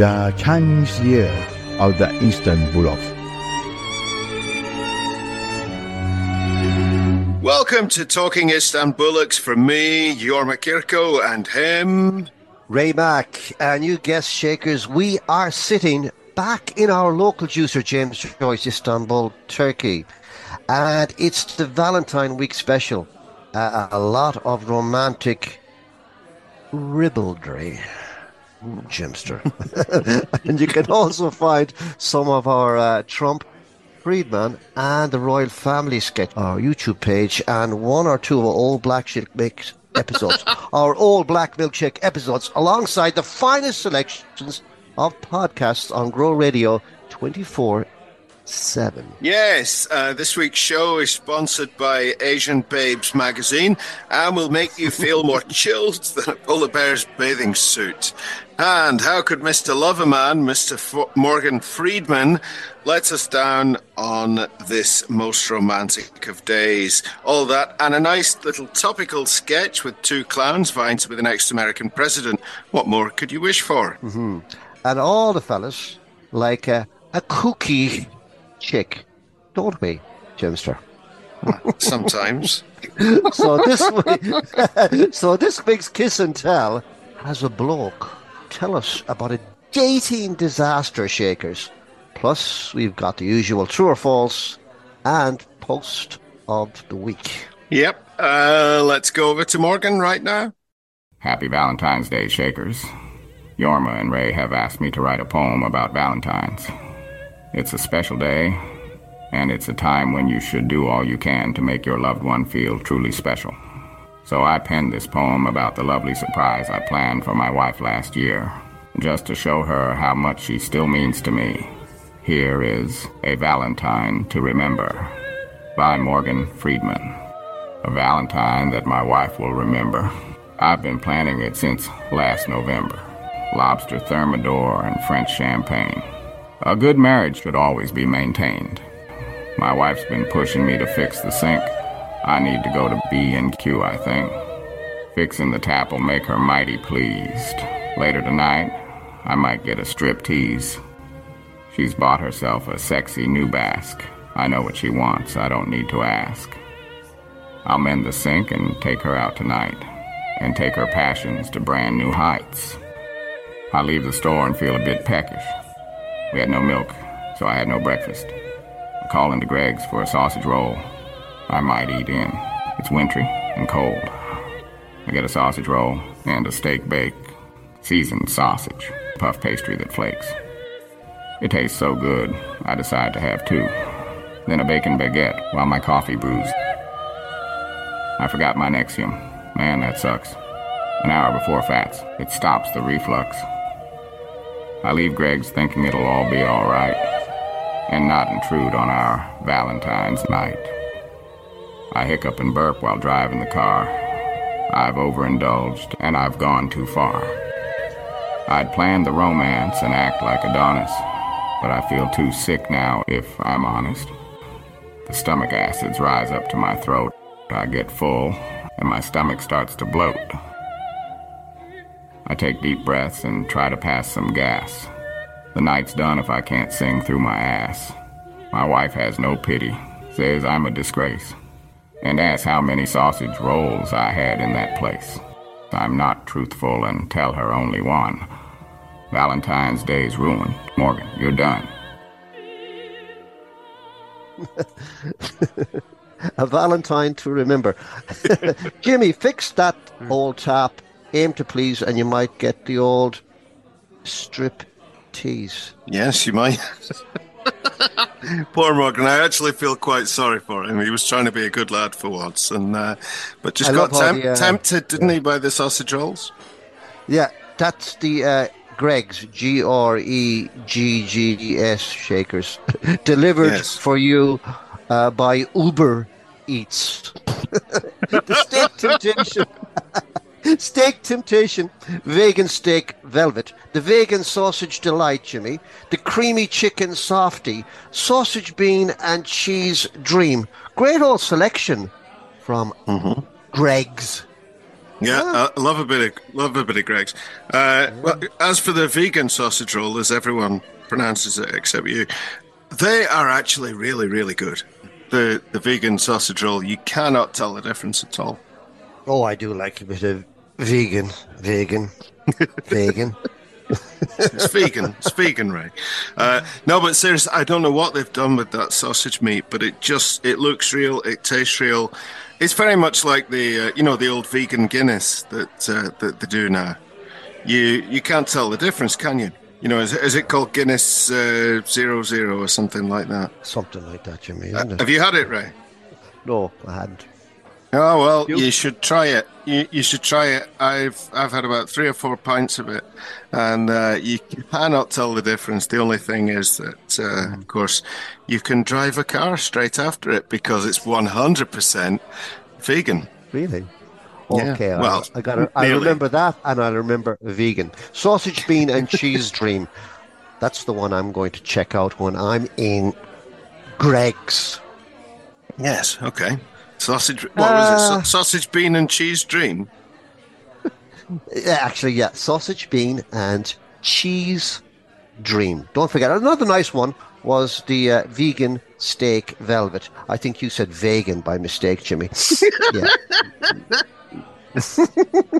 the Chinese year of the Eastern Bullock. Welcome to Talking Istanbullocks from me, Jorma Kirko, and him. Ray Mack, and you guest shakers, we are sitting back in our local juicer, James Joyce, Istanbul, Turkey. And it's the Valentine Week special. Uh, a lot of romantic ribaldry. Jimster. and you can also find some of our uh, Trump Freeman and the Royal Family sketch, our YouTube page, and one or two of our old Black Milkshake episodes, our old Black Milkshake episodes, alongside the finest selections of podcasts on Grow Radio 24 7. Yes, uh, this week's show is sponsored by Asian Babes magazine and will make you feel more chilled than a polar bear's bathing suit. And how could Mr. Loverman, Mr. F- Morgan Freeman, let us down on this most romantic of days? All that and a nice little topical sketch with two clowns vying to be the next American president. What more could you wish for? Mm-hmm. And all the fellas like a, a kooky chick, don't we, Jimster? Sometimes. so this week, so this week's kiss and tell has a bloke tell us about a dating disaster, shakers. Plus, we've got the usual true or false and post of the week. Yep. Uh, let's go over to Morgan right now. Happy Valentine's Day, Shakers. Jorma and Ray have asked me to write a poem about Valentine's. It's a special day, and it's a time when you should do all you can to make your loved one feel truly special. So I penned this poem about the lovely surprise I planned for my wife last year, just to show her how much she still means to me. Here is A Valentine to Remember by Morgan Freeman. A Valentine that my wife will remember. I've been planning it since last November. Lobster thermidor and French champagne. A good marriage should always be maintained. My wife's been pushing me to fix the sink. I need to go to B and Q, I think. Fixing the tap will make her mighty pleased. Later tonight, I might get a strip tease. She's bought herself a sexy new basque. I know what she wants, I don't need to ask. I'll mend the sink and take her out tonight, and take her passions to brand new heights. I leave the store and feel a bit peckish. We had no milk, so I had no breakfast. I call into Greggs for a sausage roll. I might eat in. It's wintry and cold. I get a sausage roll and a steak bake, seasoned sausage, puff pastry that flakes. It tastes so good, I decide to have two. Then a bacon baguette while my coffee brews. I forgot my Nexium. Man, that sucks. An hour before Fats, it stops the reflux. I leave Greggs thinking it'll all be alright, and not intrude on our Valentine's night. I hiccup and burp while driving the car. I've overindulged, and I've gone too far. I'd planned the romance and act like Adonis, but I feel too sick now, if I'm honest. The stomach acids rise up to my throat. I get full, and my stomach starts to bloat. I take deep breaths and try to pass some gas. The night's done if I can't sing through my ass. My wife has no pity, says I'm a disgrace, and asks how many sausage rolls I had in that place. I'm not truthful and tell her only one. Valentine's Day's ruined. Morgan, you're done. a Valentine to remember. Jimmy, fix that hmm. old tap aim to please, and you might get the old strip tease. Yes, you might. Poor Morgan. I actually feel quite sorry for him. He was trying to be a good lad for once, and uh, but just I got temp- the, uh, tempted, didn't yeah. he, by the sausage rolls? Yeah, that's the uh, Greggs G R E G G S shakers delivered yes. for you uh, by Uber Eats. the steak temptation. steak temptation, vegan steak velvet, the vegan sausage delight, Jimmy, the creamy chicken softy, sausage bean and cheese dream. Great old selection from mm-hmm. Greggs. Yeah, I love a bit of love a bit of Greggs. Uh, well, as for the vegan sausage roll, as everyone pronounces it except you, they are actually really, really good. The the vegan sausage roll, you cannot tell the difference at all. Oh, I do like a bit of vegan, vegan, vegan. it's vegan. It's vegan, Ray. Uh, no, but seriously, I don't know what they've done with that sausage meat, but it just it looks real. It tastes real. It's very much like the uh, you know the old vegan Guinness that uh, that they do now. You you can't tell the difference, can you? You know, is, is it called Guinness uh, Zero Zero or something like that? Something like that, Jimmy. Uh, have you had it, Ray? No, I hadn't. Oh well, you? you, should try it. You, you should try it. I've I've had about three or four pints of it, and uh, you cannot tell the difference. The only thing is that, uh, of course, you can drive a car straight after it because it's one hundred percent vegan. Really? Okay, yeah. well, I, I got. I remember that, and I remember vegan sausage, bean, and cheese dream. That's the one I'm going to check out when I'm in Greggs. Yes. Okay. Sausage. What was it? Uh, sausage, bean, and cheese dream. Actually, yeah, sausage, bean, and cheese dream. Don't forget another nice one was the uh, vegan steak velvet. I think you said vegan by mistake, Jimmy. yeah.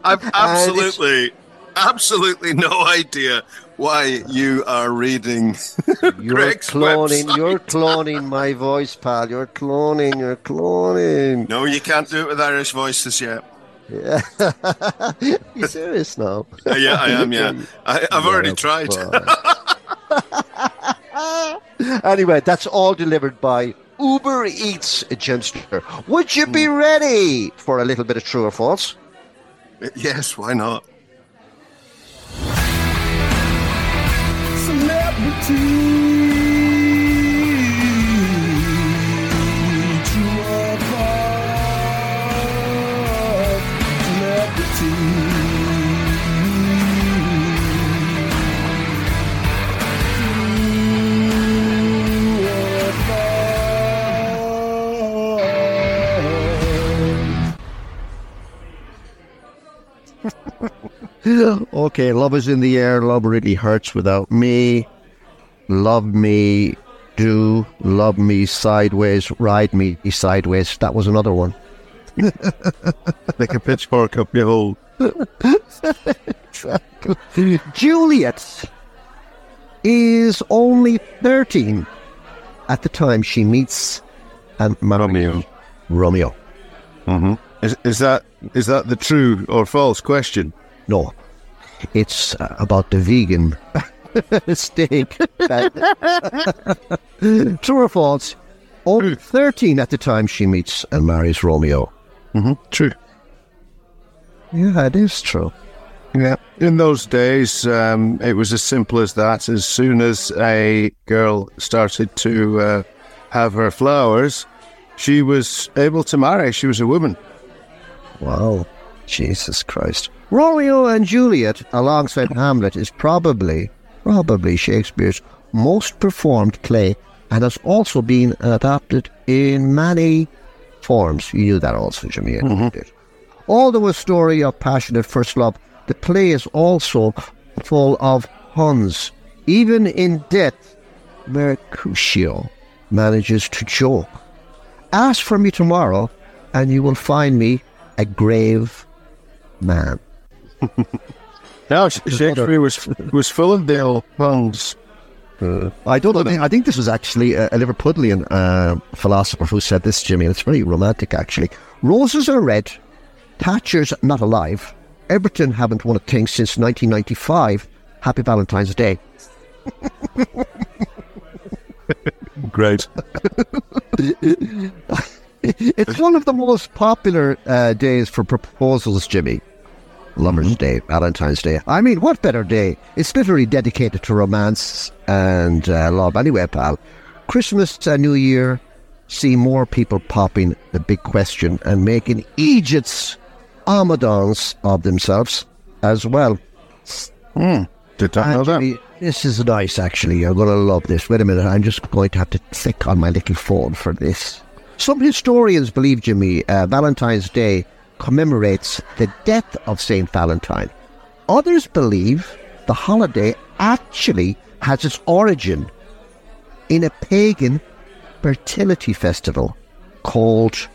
I've absolutely, absolutely no idea why you are reading you're Greggs cloning website. you're cloning my voice pal. You're cloning you're cloning. No you can't do it with irish voices yet. Yeah. You serious now? Uh, yeah i am yeah. I, have already tried. anyway that's all delivered by uber eats Jimster. would you be ready for a little bit of true or false? Yes why not okay, love is in the air. Love really hurts without me. Love me, do love me sideways, ride me sideways. That was another one. like a pitchfork up your hole. Juliet is only 13 at the time she meets and Romeo. Romeo. Mm-hmm. Is, is that is that the true or false question? No, it's uh, about the vegan steak. True or false? Only 13 at the time she meets and marries Romeo. Mm-hmm. True. Yeah, it is true. Yeah. In those days, um, it was as simple as that. As soon as a girl started to uh, have her flowers, she was able to marry. She was a woman. Wow. Jesus Christ. Romeo and Juliet, alongside Hamlet, is probably, probably Shakespeare's most performed play and has also been adapted in many forms. You knew that also, Jimmy. Mm-hmm. Although a story of passionate first love, the play is also full of puns. Even in death, Mercutio manages to joke. Ask for me tomorrow, and you will find me a grave man. no, Shakespeare was was full of the puns. Uh, I don't know. I think this was actually a, a Liverpudlian uh, philosopher who said this, Jimmy, and it's very romantic, actually. Roses are red, Thatcher's not alive, Everton haven't won a thing since 1995. Happy Valentine's Day. Great. it's one of the most popular uh, days for proposals, Jimmy. Lover's mm-hmm. Day, Valentine's Day. I mean, what better day? It's literally dedicated to romance and uh, love. Anyway, pal, Christmas and New Year see more people popping the big question and making Egypt's Amadons of themselves as well. Hmm. Did I know that? This is nice, actually. You're going to love this. Wait a minute. I'm just going to have to click on my little phone for this. Some historians believe, Jimmy, uh, Valentine's Day commemorates the death of St. Valentine. Others believe the holiday actually has its origin in a pagan fertility festival called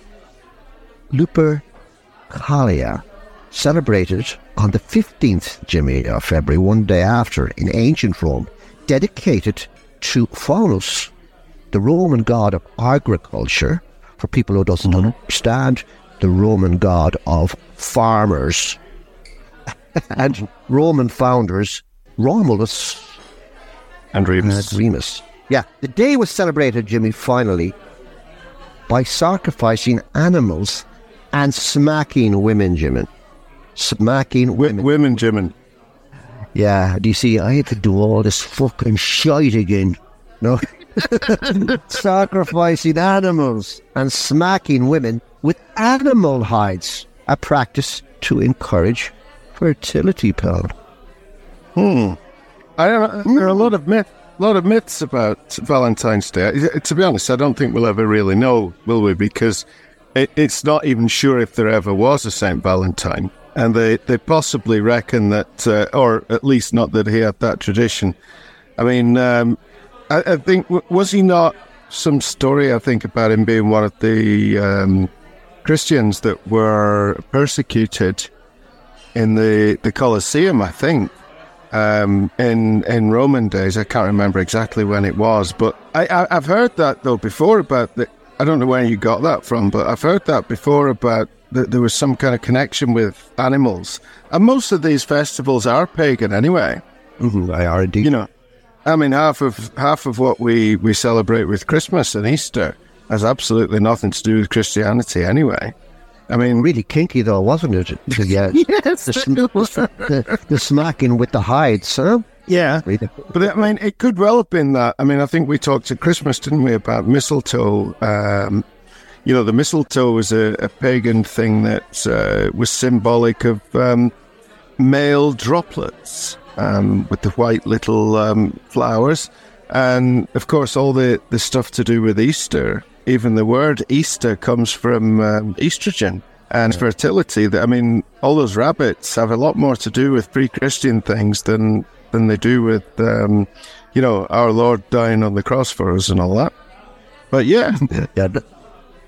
Lupercalia, celebrated on the 15th Jimmy of February, one day after, in ancient Rome, dedicated to Faunus, the Roman god of agriculture. For people who doesn't mm-hmm. understand, the Roman god of farmers and Roman founders Romulus and Remus. And Remus. Yeah, the day was celebrated, Jimmy, finally, by sacrificing animals and smacking women, Jimmy. Smacking w- women. Women, Jimmy. Yeah, do you see, I had to do all this fucking shite again. No? Sacrificing animals and smacking women with animal hides. A practice to encourage fertility, pal. Hmm. I don't. There are a lot of myth, lot of myths about Valentine's Day. To be honest, I don't think we'll ever really know, will we? Because it, it's not even sure if there ever was a Saint Valentine, and they they possibly reckon that, uh, or at least not that he had that tradition. I mean, um, I, I, think was he not some story? I think about him being one of the um, Christians that were persecuted in the the Colosseum. I think um, in in Roman days. I can't remember exactly when it was, but I, have heard that though before about the. I don't know where you got that from, but I've heard that before about that there was some kind of connection with animals, and most of these festivals are pagan anyway. Mm-hmm, they are indeed. You know, I mean, half of half of what we we celebrate with Christmas and Easter has absolutely nothing to do with Christianity anyway. I mean, really kinky though, wasn't it? Yeah, yes, the, the, the, smacking with the hides, huh? Yeah, but I mean, it could well have been that. I mean, I think we talked at Christmas, didn't we, about mistletoe? Um, you know, the mistletoe was a, a pagan thing that uh, was symbolic of um, male droplets um, with the white little um, flowers, and of course, all the the stuff to do with Easter even the word Easter comes from um, estrogen and yeah. fertility. I mean, all those rabbits have a lot more to do with pre-Christian things than than they do with, um, you know, our Lord dying on the cross for us and all that. But yeah, yeah,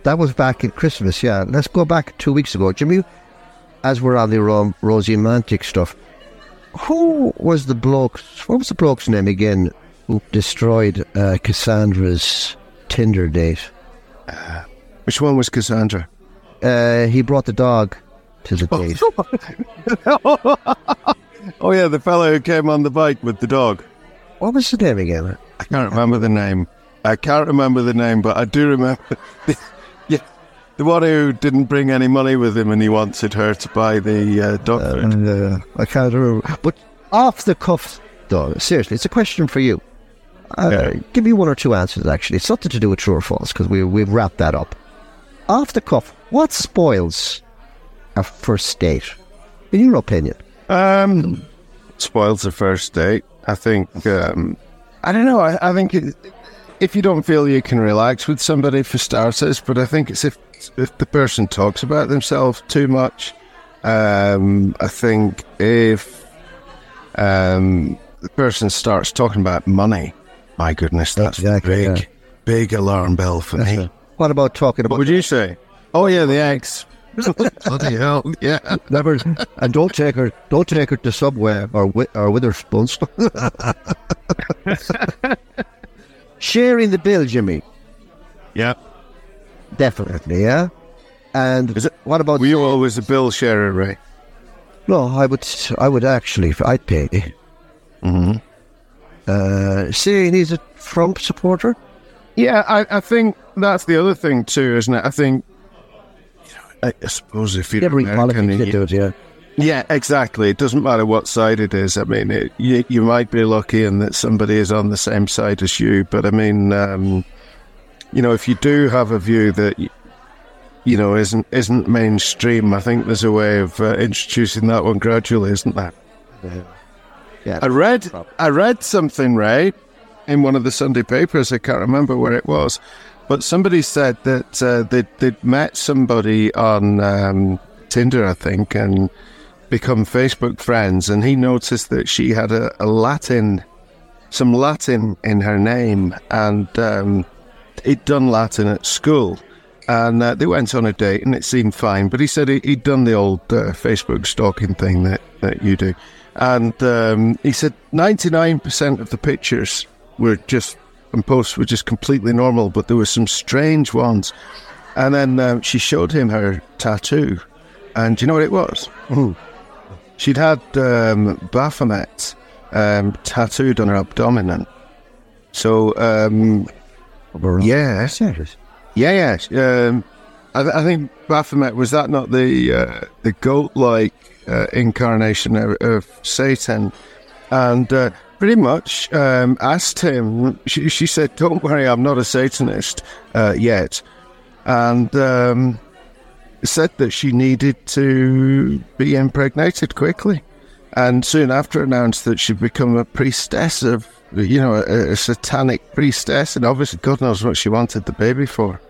that was back at Christmas. Yeah, let's go back two weeks ago, Jimmy. As we're on the ro- romantic stuff, who was the bloke? What was the bloke's name again? Who destroyed uh, Cassandra's Tinder date? Uh, which one was Cassandra? Uh, he brought the dog to the date. oh yeah, the fellow who came on the bike with the dog. What was the name again? I can't remember the name. I can't remember the name, but I do remember. The, one who didn't bring any money with him, and he wanted her to buy the uh, doctorate. Uh, I can't remember. But off the cuff, though, seriously, it's a question for you. Uh, yeah. Give me one or two answers, actually. It's nothing to do with true or false, because we, we've wrapped that up. Off the cuff, what spoils a first date, in your opinion? Um, spoils a first date. I think, um, I don't know, I, I think it, if you don't feel you can relax with somebody for starters, but I think it's if, if the person talks about themselves too much. Um, I think if um, the person starts talking about money, my goodness, that's exactly, big, yeah. big alarm bell for that's me. A, what about talking about? What would you say? Oh yeah, the eggs. Bloody hell! Yeah, never. And don't take her. Don't take her to Subway or with or Wetherspoons. Sharing the bill, Jimmy. Yeah, definitely. Yeah. And Is it, what about? Were you always a bill sharer, Ray? No, I would. I would actually. I'd pay. Mm-hmm. Uh, saying he's a Trump supporter? Yeah, I, I, think that's the other thing too, isn't it? I think, you know, I, suppose if you're Every American, you, do it, yeah. Yeah, exactly. It doesn't matter what side it is. I mean, it, you, you might be lucky in that somebody is on the same side as you, but I mean, um, you know, if you do have a view that you know isn't isn't mainstream, I think there's a way of uh, introducing that one gradually, isn't there? Yeah. Yeah, I read I read something Ray in one of the Sunday papers. I can't remember where it was, but somebody said that uh, they'd, they'd met somebody on um, Tinder, I think, and become Facebook friends. And he noticed that she had a, a Latin, some Latin in her name, and um, he'd done Latin at school. And uh, they went on a date, and it seemed fine. But he said he, had done the old uh, Facebook stalking thing that, that you do. And um, he said 99% of the pictures were just, and posts were just completely normal, but there were some strange ones. And then um, she showed him her tattoo. And do you know what it was? Ooh. She'd had um, Baphomet um, tattooed on her abdomen. So, um, yeah. Yeah, yeah. Um, I, th- I, think Baphomet was that not the uh, the goat-like uh, incarnation of, of, Satan, and uh, pretty much um, asked him. She, she, said, "Don't worry, I'm not a Satanist uh, yet," and um, said that she needed to be impregnated quickly, and soon after announced that she'd become a priestess of, you know, a, a satanic priestess, and obviously God knows what she wanted the baby for.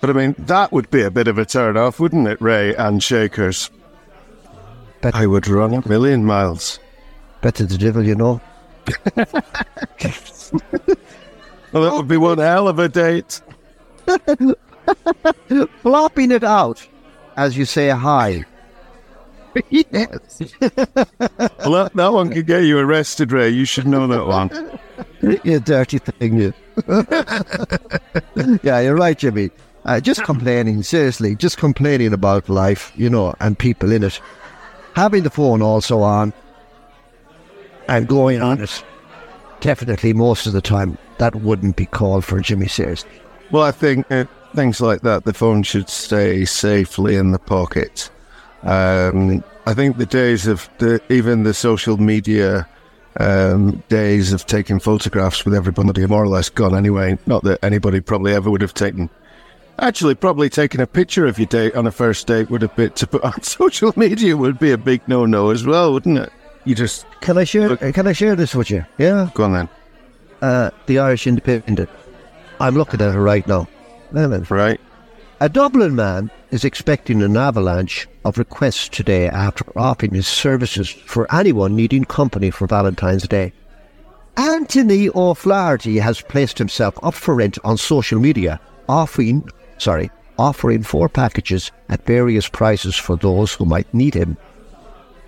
But I mean, that would be a bit of a turn off, wouldn't it, Ray and Shakers? Bet- I would run a million miles. Better the devil, you know. well, that would be one hell of a date. Flopping it out as you say hi. yes. well, that, that one could get you arrested, Ray. You should know that one. you dirty thing, you. yeah, you're right, Jimmy. Uh, just complaining, seriously, just complaining about life, you know, and people in it. Having the phone also on and going on it, definitely most of the time, that wouldn't be called for Jimmy Sears. Well, I think uh, things like that, the phone should stay safely in the pocket. Um, I think the days of the, even the social media um, days of taking photographs with everybody are more or less gone anyway. Not that anybody probably ever would have taken Actually, probably taking a picture of your date on a first date would have been to put on social media would be a big no-no as well, wouldn't it? You just can I share? Look, can I share this with you? Yeah, go on then. Uh, the Irish Independent. I'm looking at it right now. Right. A Dublin man is expecting an avalanche of requests today after offering his services for anyone needing company for Valentine's Day. Anthony O'Flaherty has placed himself up for rent on social media, offering sorry, offering four packages at various prices for those who might need him.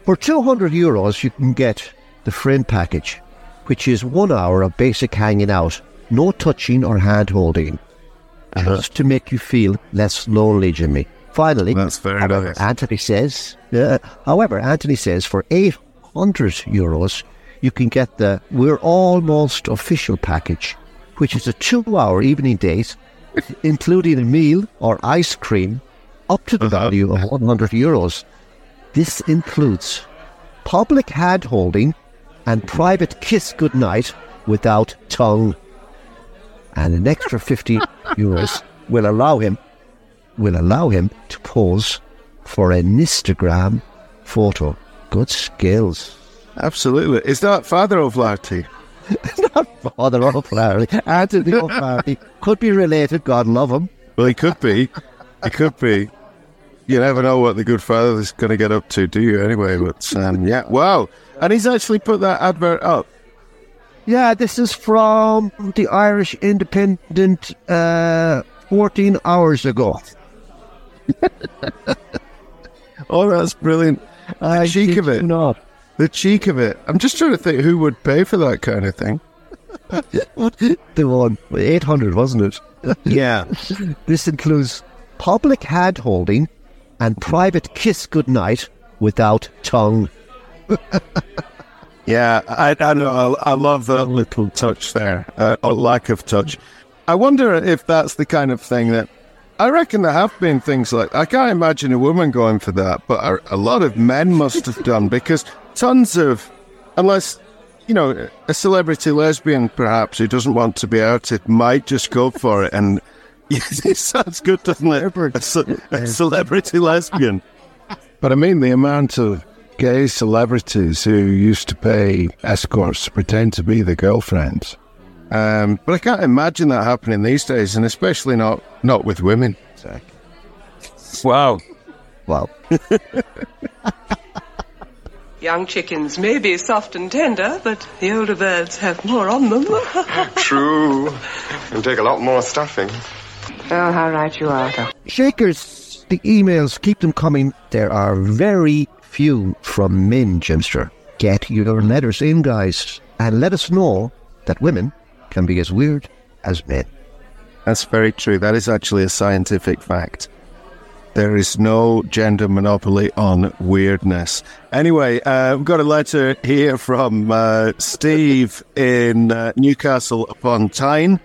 For 200 euros, you can get the friend package, which is one hour of basic hanging out, no touching or hand holding, uh-huh. just to make you feel less lonely, Jimmy. Finally, that's enough. Anthony says, uh, however, Anthony says for 800 euros, you can get the We're Almost Official package, which is a two hour evening date including a meal or ice cream up to the uh-huh. value of 100 euros. This includes public hand holding and private kiss goodnight without tongue. And an extra 50 euros will allow him will allow him to pose for an Instagram photo. Good skills. Absolutely. Is that Father O'Flaherty? Not Father O'Flaherty. Anthony O'Flaherty. Could be related, God love him. Well, he could be. He could be. You never know what the good father is going to get up to, do you? Anyway, but um, yeah, wow. And he's actually put that advert up. Yeah, this is from the Irish Independent uh, 14 hours ago. oh, that's brilliant. I cheek of it. Not. The cheek of it. I'm just trying to think who would pay for that kind of thing. the one 800, wasn't it? yeah. This includes public hand holding and private kiss goodnight without tongue. Yeah, I, I know. I, I, love that little touch there, uh, or lack of touch. I wonder if that's the kind of thing that I reckon there have been things like I can't imagine a woman going for that, but a, a lot of men must have done because tons of, unless you know, a celebrity lesbian perhaps who doesn't want to be outed might just go for it. And yes, it sounds good, doesn't it? A, ce- a celebrity lesbian. But I mean, the amount of gay celebrities who used to pay escorts to pretend to be the girlfriends. Um, but I can't imagine that happening these days, and especially not not with women. Exactly. Wow. Wow. Young chickens may be soft and tender, but the older birds have more on them. True. And take a lot more stuffing. Oh, how right you are. Shakers, the emails, keep them coming. There are very few from men, Jimster. Get your letters in, guys, and let us know that women can be as weird as men. That's very true. That is actually a scientific fact. There is no gender monopoly on weirdness. Anyway, uh, we've got a letter here from uh, Steve in uh, Newcastle upon Tyne.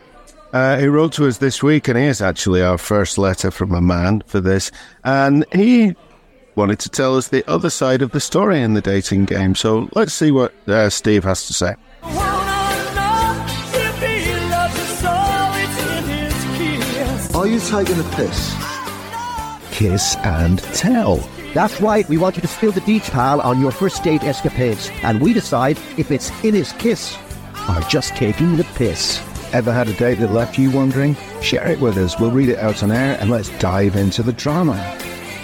Uh, he wrote to us this week, and here's actually our first letter from a man for this. And he wanted to tell us the other side of the story in the dating game. So let's see what uh, Steve has to say. Are you taking a piss? Kiss and tell. That's right, we want you to spill the detail on your first date escapades, and we decide if it's in his kiss or just taking the piss. Ever had a date that left you wondering? Share it with us. We'll read it out on air and let's dive into the drama.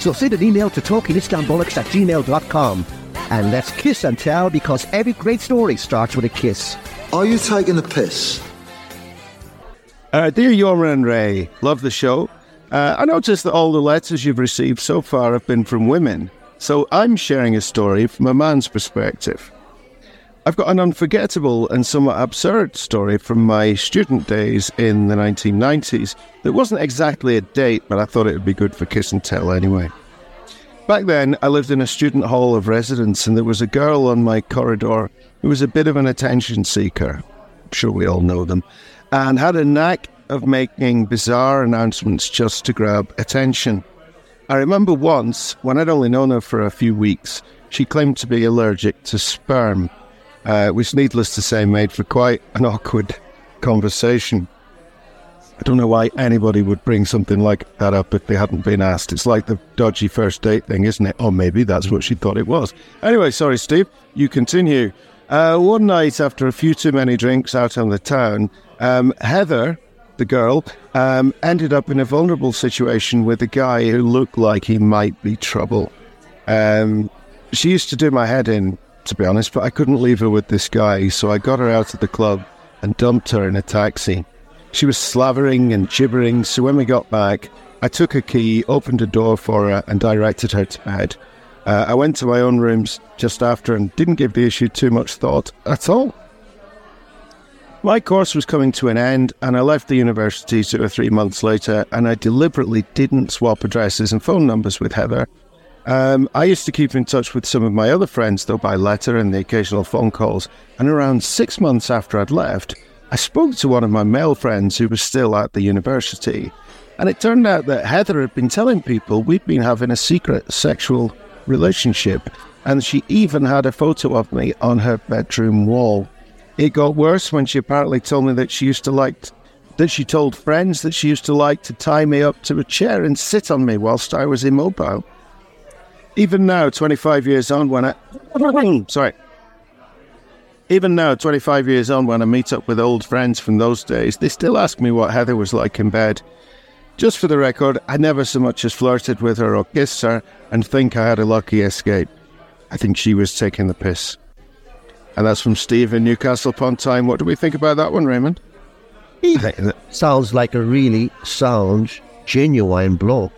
So send an email to talkingistanbullocks at gmail.com and let's kiss and tell because every great story starts with a kiss. Are you taking a piss? Uh, dear Jorma and Ray, love the show. Uh, I noticed that all the letters you've received so far have been from women, so I'm sharing a story from a man's perspective. I've got an unforgettable and somewhat absurd story from my student days in the 1990s that wasn't exactly a date, but I thought it would be good for Kiss and Tell anyway. Back then, I lived in a student hall of residence, and there was a girl on my corridor who was a bit of an attention seeker. I'm sure we all know them, and had a knack of making bizarre announcements just to grab attention. I remember once, when I'd only known her for a few weeks, she claimed to be allergic to sperm uh, which, needless to say, made for quite an awkward conversation. I don't know why anybody would bring something like that up if they hadn't been asked. It's like the dodgy first date thing, isn't it? Or maybe that's what she thought it was. Anyway, sorry, Steve. You continue. Uh, one night after a few too many drinks out on the town, um, Heather, the girl, um, ended up in a vulnerable situation with a guy who looked like he might be trouble. Um, she used to do my head in to be honest, but I couldn't leave her with this guy, so I got her out of the club and dumped her in a taxi. She was slavering and gibbering, so when we got back, I took a key, opened a door for her, and directed her to bed. Uh, I went to my own rooms just after and didn't give the issue too much thought at all. My course was coming to an end, and I left the university two or three months later, and I deliberately didn't swap addresses and phone numbers with Heather um, I used to keep in touch with some of my other friends, though, by letter and the occasional phone calls. And around six months after I'd left, I spoke to one of my male friends who was still at the university. And it turned out that Heather had been telling people we'd been having a secret sexual relationship. And she even had a photo of me on her bedroom wall. It got worse when she apparently told me that she used to like that she told friends that she used to like to tie me up to a chair and sit on me whilst I was immobile even now, 25 years on, when I. sorry. Even now, 25 years on, when I meet up with old friends from those days, they still ask me what Heather was like in bed. Just for the record, I never so much as flirted with her or kissed her and think I had a lucky escape. I think she was taking the piss. And that's from Steve in Newcastle upon Tyne. What do we think about that one, Raymond? Sounds like a really sound, genuine bloke.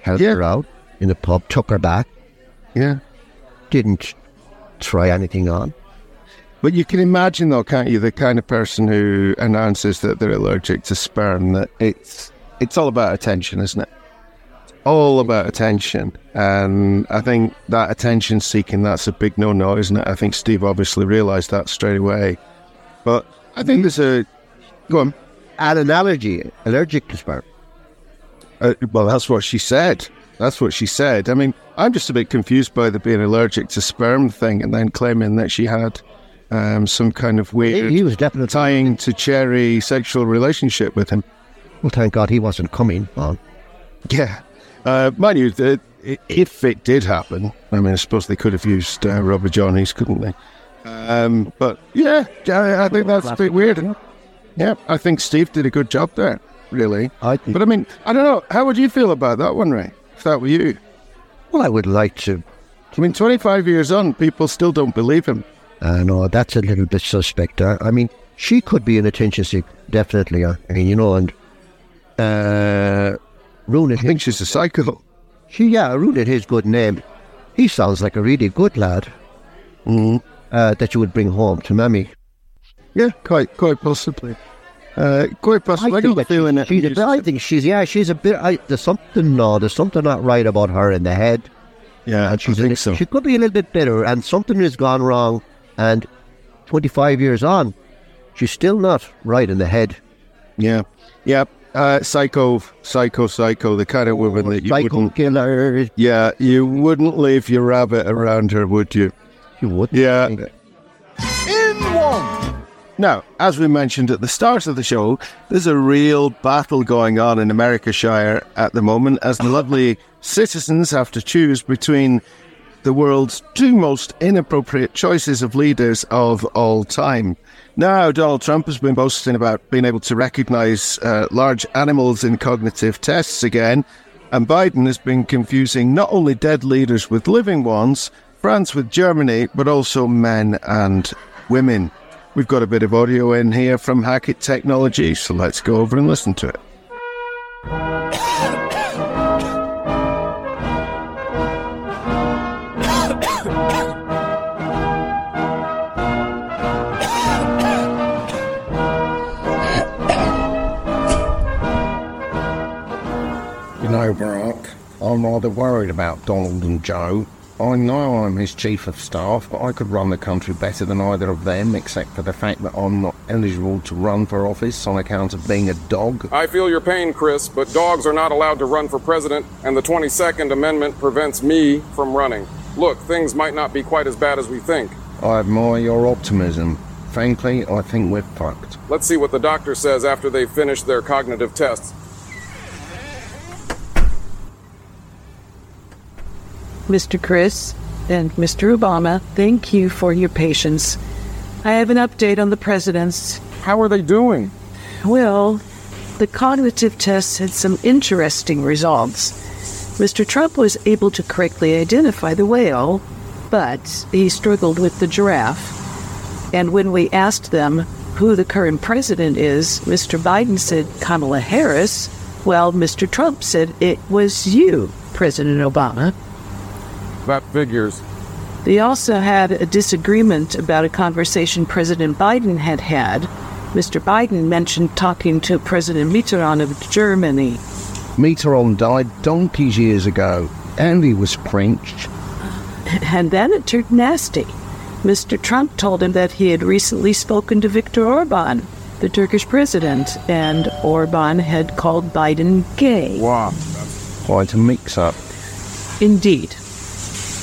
Helped yeah. her out in the pub, took her back. Yeah. Didn't try anything on. But you can imagine, though, can't you, the kind of person who announces that they're allergic to sperm, that it's it's all about attention, isn't it? All about attention. And I think that attention seeking, that's a big no no, isn't it? I think Steve obviously realised that straight away. But I think there's a. Go on. An analogy, allergic to sperm. Uh, well, that's what she said. That's what she said. I mean, I'm just a bit confused by the being allergic to sperm thing and then claiming that she had um, some kind of weird he, he was definitely tying to Cherry sexual relationship with him. Well, thank God he wasn't coming on. Yeah. Uh, mind you, that if it did happen, I mean, I suppose they could have used uh, rubber johnnies, couldn't they? Um, but yeah, I think that's a bit weird. Yeah, I think Steve did a good job there, really. I but I mean, I don't know. How would you feel about that one, Ray? That were you? Well, I would like to. I mean, 25 years on, people still don't believe him. Uh, no, that's a little bit suspect. Uh, I mean, she could be an attention seeker, definitely. Uh, I mean, you know, and uh, ruining. I think she's a psycho. She, yeah, ruining his good name. He sounds like a really good lad. Mm. Uh, that you would bring home to Mammy. Yeah, quite, quite possibly. Uh, quite possibly. I, I think got feeling it. She's a bit, I think she's yeah, she's a bit. I, there's something no, there's something not right about her in the head. Yeah, and she's I think a, so. She could be a little bit bitter, and something has gone wrong. And 25 years on, she's still not right in the head. Yeah, yeah. Uh, psycho, psycho, psycho. The kind of woman that you psycho wouldn't. killer. Yeah, you wouldn't leave your rabbit around her, would you? You would. Yeah. In one. Now, as we mentioned at the start of the show, there's a real battle going on in Americashire at the moment as the lovely citizens have to choose between the world's two most inappropriate choices of leaders of all time. Now, Donald Trump has been boasting about being able to recognize uh, large animals in cognitive tests again, and Biden has been confusing not only dead leaders with living ones, France with Germany, but also men and women. We've got a bit of audio in here from Hackett Technology, so let's go over and listen to it. You know, Barack, I'm rather worried about Donald and Joe. I know I'm his chief of staff, but I could run the country better than either of them, except for the fact that I'm not eligible to run for office on account of being a dog. I feel your pain, Chris, but dogs are not allowed to run for president, and the 22nd Amendment prevents me from running. Look, things might not be quite as bad as we think. I admire your optimism. Frankly, I think we're fucked. Let's see what the doctor says after they've finished their cognitive tests. Mr. Chris and Mr. Obama, thank you for your patience. I have an update on the presidents. How are they doing? Well, the cognitive tests had some interesting results. Mr. Trump was able to correctly identify the whale, but he struggled with the giraffe. And when we asked them who the current president is, Mr. Biden said Kamala Harris, while Mr. Trump said it was you, President Obama. That figures. They also had a disagreement about a conversation President Biden had had. Mr. Biden mentioned talking to President Mitterrand of Germany. Mitterrand died donkeys years ago, and he was French. And then it turned nasty. Mr. Trump told him that he had recently spoken to Viktor Orban, the Turkish president, and Orban had called Biden gay. Wow. Quite a mix up. Indeed.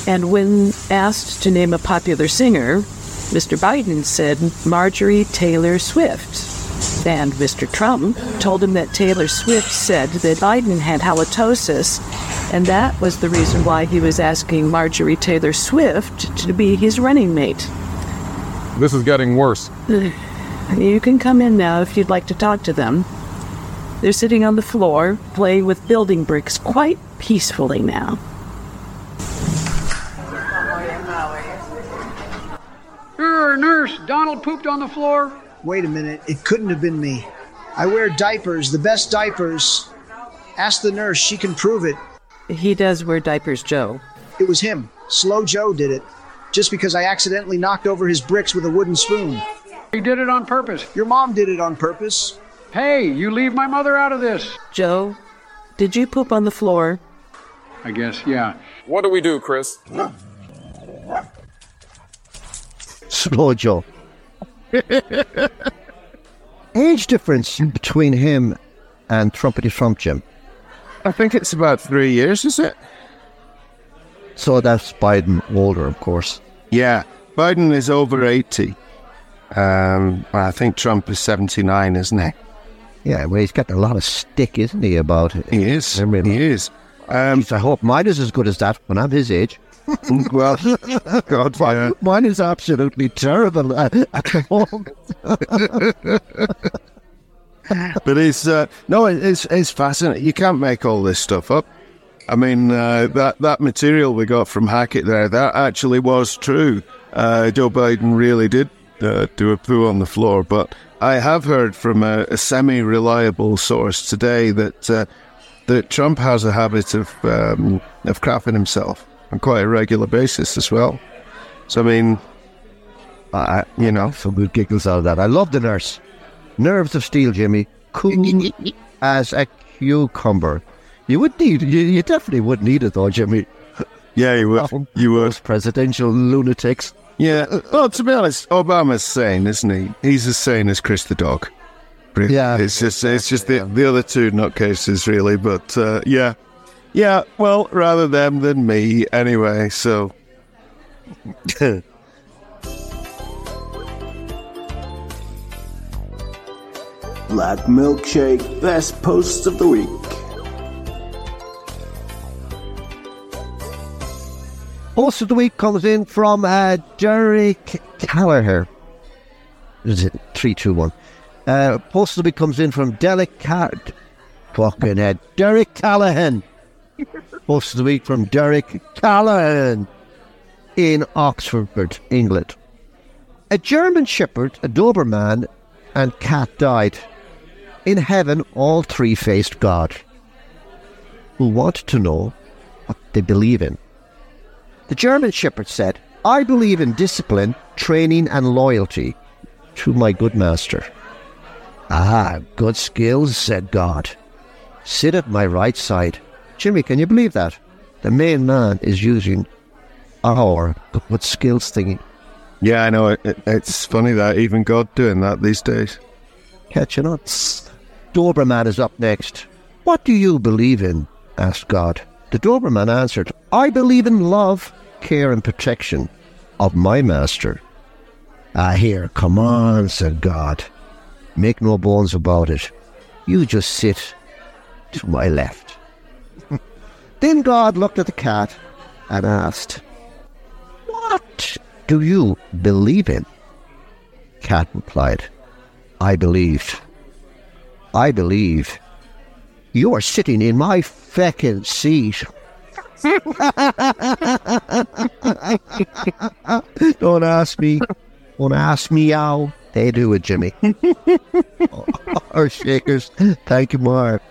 And when asked to name a popular singer, Mr. Biden said Marjorie Taylor Swift. And Mr. Trump told him that Taylor Swift said that Biden had halitosis, and that was the reason why he was asking Marjorie Taylor Swift to be his running mate. This is getting worse. You can come in now if you'd like to talk to them. They're sitting on the floor, playing with building bricks quite peacefully now. Nurse, Donald pooped on the floor. Wait a minute, it couldn't have been me. I wear diapers, the best diapers. Ask the nurse, she can prove it. He does wear diapers, Joe. It was him. Slow Joe did it. Just because I accidentally knocked over his bricks with a wooden spoon. He did it on purpose. Your mom did it on purpose. Hey, you leave my mother out of this. Joe, did you poop on the floor? I guess, yeah. What do we do, Chris? Slow Joe. Age difference between him and Trumpety Trump, Jim. I think it's about three years, is it? So that's Biden older, of course. Yeah, Biden is over 80. Um, I think Trump is 79, isn't he? Yeah, well, he's got a lot of stick, isn't he, about it? He is. He is. Um, I hope mine is as good as that when I'm his age. Well, God, mine, mine is absolutely terrible at, at the moment. but it's uh, no, it's it's fascinating. You can't make all this stuff up. I mean, uh, that that material we got from Hackett there, that actually was true. Uh, Joe Biden really did uh, do a poo on the floor, but I have heard from a, a semi-reliable source today that uh, that Trump has a habit of um, of crapping himself on quite a regular basis as well. So I mean, I, you know, some good giggles out of that. I love the nurse. Nerves of steel, Jimmy. Cool as a cucumber. You would need, you, you definitely would need it though, Jimmy. Yeah, you would. You would. Presidential lunatics. Yeah. Well, to be honest, Obama's sane, isn't he? He's as sane as Chris the dog. Yeah. It's just, it's just the, the other two nutcases, really. But uh, yeah. Yeah, well, rather them than me, anyway, so. Black Milkshake Best Post of the Week. Post of the week comes in from uh, Derek Callagher. Is it three, two, one? Uh, post of the week comes in from Derek Car- fucking head Derek Callahan. post of the week from Derek Callahan in Oxford, England. A German Shepherd, a Doberman, and cat died. In heaven, all three faced God, who wanted to know what they believe in. The German shepherd said, I believe in discipline, training, and loyalty to my good master. Ah, good skills, said God. Sit at my right side. Jimmy, can you believe that? The main man is using our good skills thingy. Yeah, I know. It, it, it's funny that even God doing that these days. Catching up. Doberman is up next. What do you believe in? asked God. The Doberman answered, I believe in love, care, and protection of my master. Ah, here, come on, said God. Make no bones about it. You just sit to my left. Then God looked at the cat and asked, What do you believe in? Cat replied, I believe. I believe you're sitting in my feckin' seat. Don't ask me. Don't ask me how. They do it, Jimmy. Our oh, shakers. Thank you, Mark.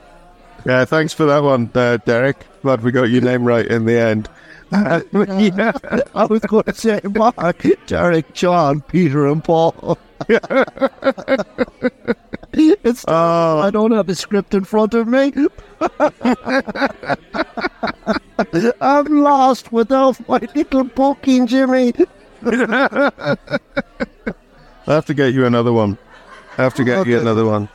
Yeah, thanks for that one, uh, Derek. Glad we got your name right in the end. Uh, yeah, I was going to say Mark, Derek, John, Peter, and Paul. it's oh. I don't have a script in front of me. I'm lost without my little booking, Jimmy. I'll have to get you another one. I have to get okay. you another one.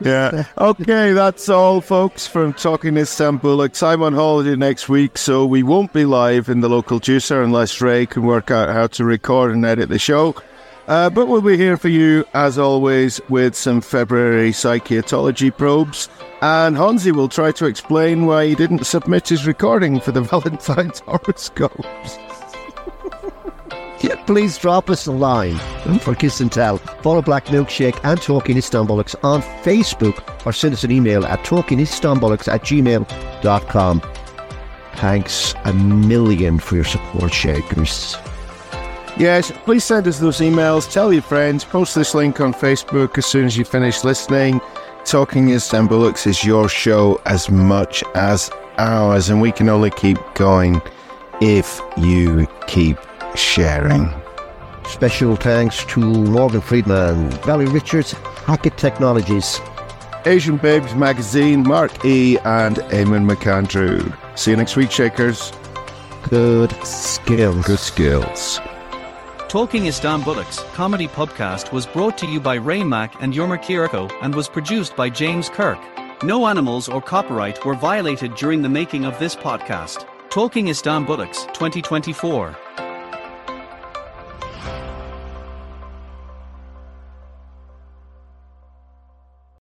Yeah. Okay, that's all, folks, from Talking Istanbullocks. I'm on holiday next week, so we won't be live in the local juicer unless Ray can work out how to record and edit the show. Uh, but we'll be here for you, as always, with some February psychiatology probes. And Hansi will try to explain why he didn't submit his recording for the Valentine's horoscopes. Yeah, please drop us a line for Kiss and Tell. Follow Black Milkshake and Talking Istanbullocks on Facebook or send us an email at talkingistanbullocks at gmail.com. Thanks a million for your support, Shakers. Yes, please send us those emails. Tell your friends. Post this link on Facebook as soon as you finish listening. Talking Istanbullocks is your show as much as ours, and we can only keep going if you keep sharing. Special thanks to Morgan Freeman, Valerie Richards, Hackett Technologies, Asian Babes Magazine, Mark E., and Eamon McAndrew. See you next week, Shakers. Good skills. Good skills. Talking Istanbullocks comedy podcast was brought to you by Ray Mack and Jorma Kiriko and was produced by James Kirk. No animals or copyright were violated during the making of this podcast. Talking Istanbullocks 2024.